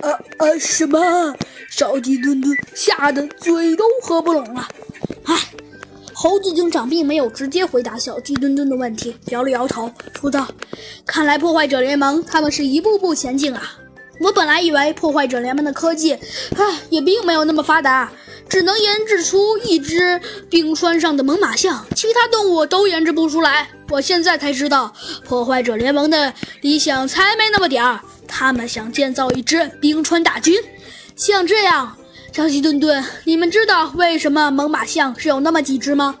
啊啊！什么？小鸡墩墩吓得嘴都合不拢了。唉，猴子警长并没有直接回答小鸡墩墩的问题，摇了摇头，说道：“看来破坏者联盟他们是一步步前进啊。我本来以为破坏者联盟的科技，唉，也并没有那么发达，只能研制出一只冰川上的猛犸象，其他动物都研制不出来。我现在才知道，破坏者联盟的理想才没那么点儿。”他们想建造一支冰川大军，像这样，小鸡顿顿，你们知道为什么猛犸象是有那么几只吗？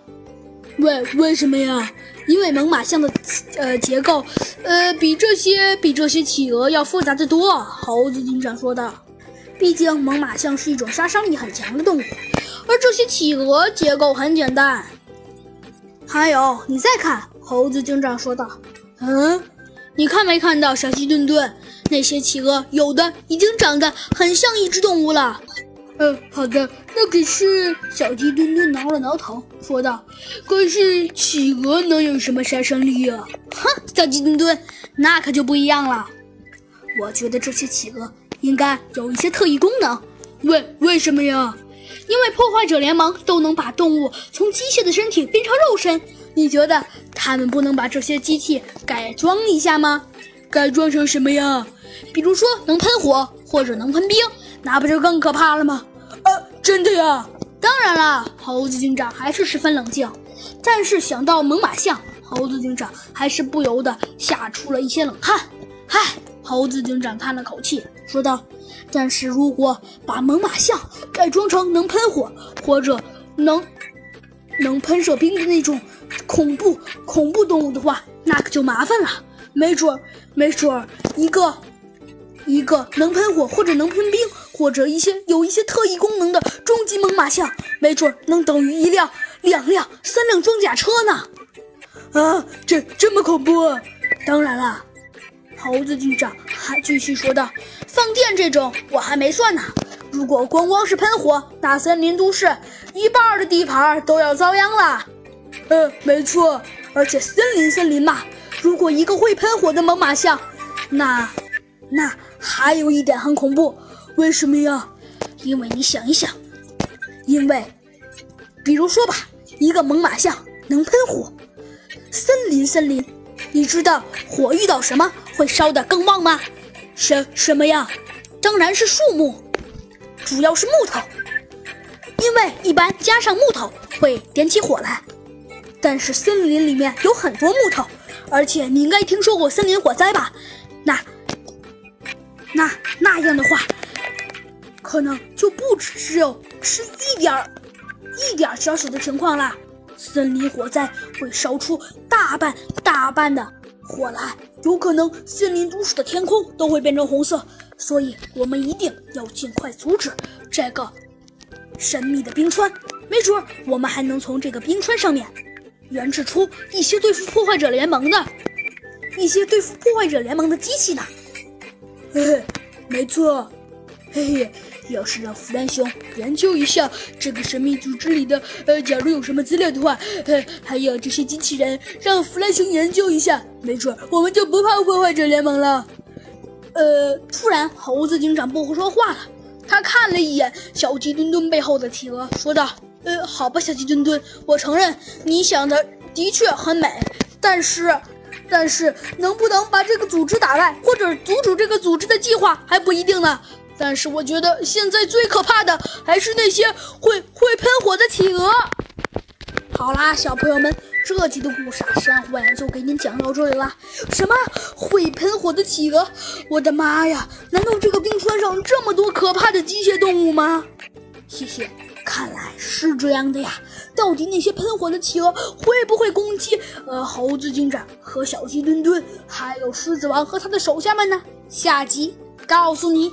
为为什么呀？因为猛犸象的呃结构，呃比这些比这些企鹅要复杂的多。猴子警长说道。毕竟猛犸象是一种杀伤力很强的动物，而这些企鹅结构很简单。还有，你再看，猴子警长说道。嗯，你看没看到小鸡顿顿？那些企鹅有的已经长得很像一只动物了。呃，好的，那可是小鸡墩墩挠了挠头，说道：“可是企鹅能有什么杀伤力啊？”哼，小鸡墩墩，那可就不一样了。我觉得这些企鹅应该有一些特异功能。为为什么呀？因为破坏者联盟都能把动物从机械的身体变成肉身，你觉得他们不能把这些机器改装一下吗？改装成什么呀？比如说能喷火或者能喷冰，那不就更可怕了吗？啊，真的呀！当然了，猴子警长还是十分冷静。但是想到猛犸象，猴子警长还是不由得吓出了一些冷汗。唉，猴子警长叹了口气，说道：“但是如果把猛犸象改装成能喷火或者能能喷射冰的那种恐怖恐怖动物的话，那可就麻烦了。没准儿，没准儿一个。”一个能喷火或者能喷冰，或者一些有一些特异功能的终极猛犸象，没准能等于一辆、两辆、三辆装甲车呢！啊，这这么恐怖？当然了，猴子警长还继续说道：“放电这种我还没算呢。如果光光是喷火，大森林都市一半的地盘都要遭殃了。”嗯，没错，而且森林森林嘛，如果一个会喷火的猛犸象，那……那还有一点很恐怖，为什么呀？因为你想一想，因为，比如说吧，一个猛犸象能喷火，森林森林，你知道火遇到什么会烧得更旺吗？什什么呀？当然是树木，主要是木头，因为一般加上木头会点起火来。但是森林里面有很多木头，而且你应该听说过森林火灾吧？那。那那样的话，可能就不只是有是一点儿一点儿小小的情况啦。森林火灾会烧出大半大半的火来，有可能森林都市的天空都会变成红色。所以我们一定要尽快阻止这个神秘的冰川。没准我们还能从这个冰川上面研制出一些对付破坏者联盟的一些对付破坏者联盟的机器呢。嘿嘿，没错，嘿嘿，要是让弗兰熊研究一下这个神秘组织里的，呃，假如有什么资料的话，呃，还有这些机器人，让弗兰熊研究一下，没准我们就不怕破坏者联盟了。呃，突然，猴子警长不说话了，他看了一眼小鸡墩墩背后的企鹅，说道：“呃，好吧，小鸡墩墩，我承认你想的的确很美，但是……”但是能不能把这个组织打败，或者阻止这个组织的计划还不一定呢。但是我觉得现在最可怕的还是那些会会喷火的企鹅。好啦，小朋友们，这集的故事啊，珊瑚眼就给您讲到这里啦。什么会喷火的企鹅？我的妈呀！难道这个冰川上这么多可怕的机械动物吗？谢谢。看来是这样的呀，到底那些喷火的企鹅会不会攻击呃猴子警长和小鸡墩墩，还有狮子王和他的手下们呢？下集告诉你。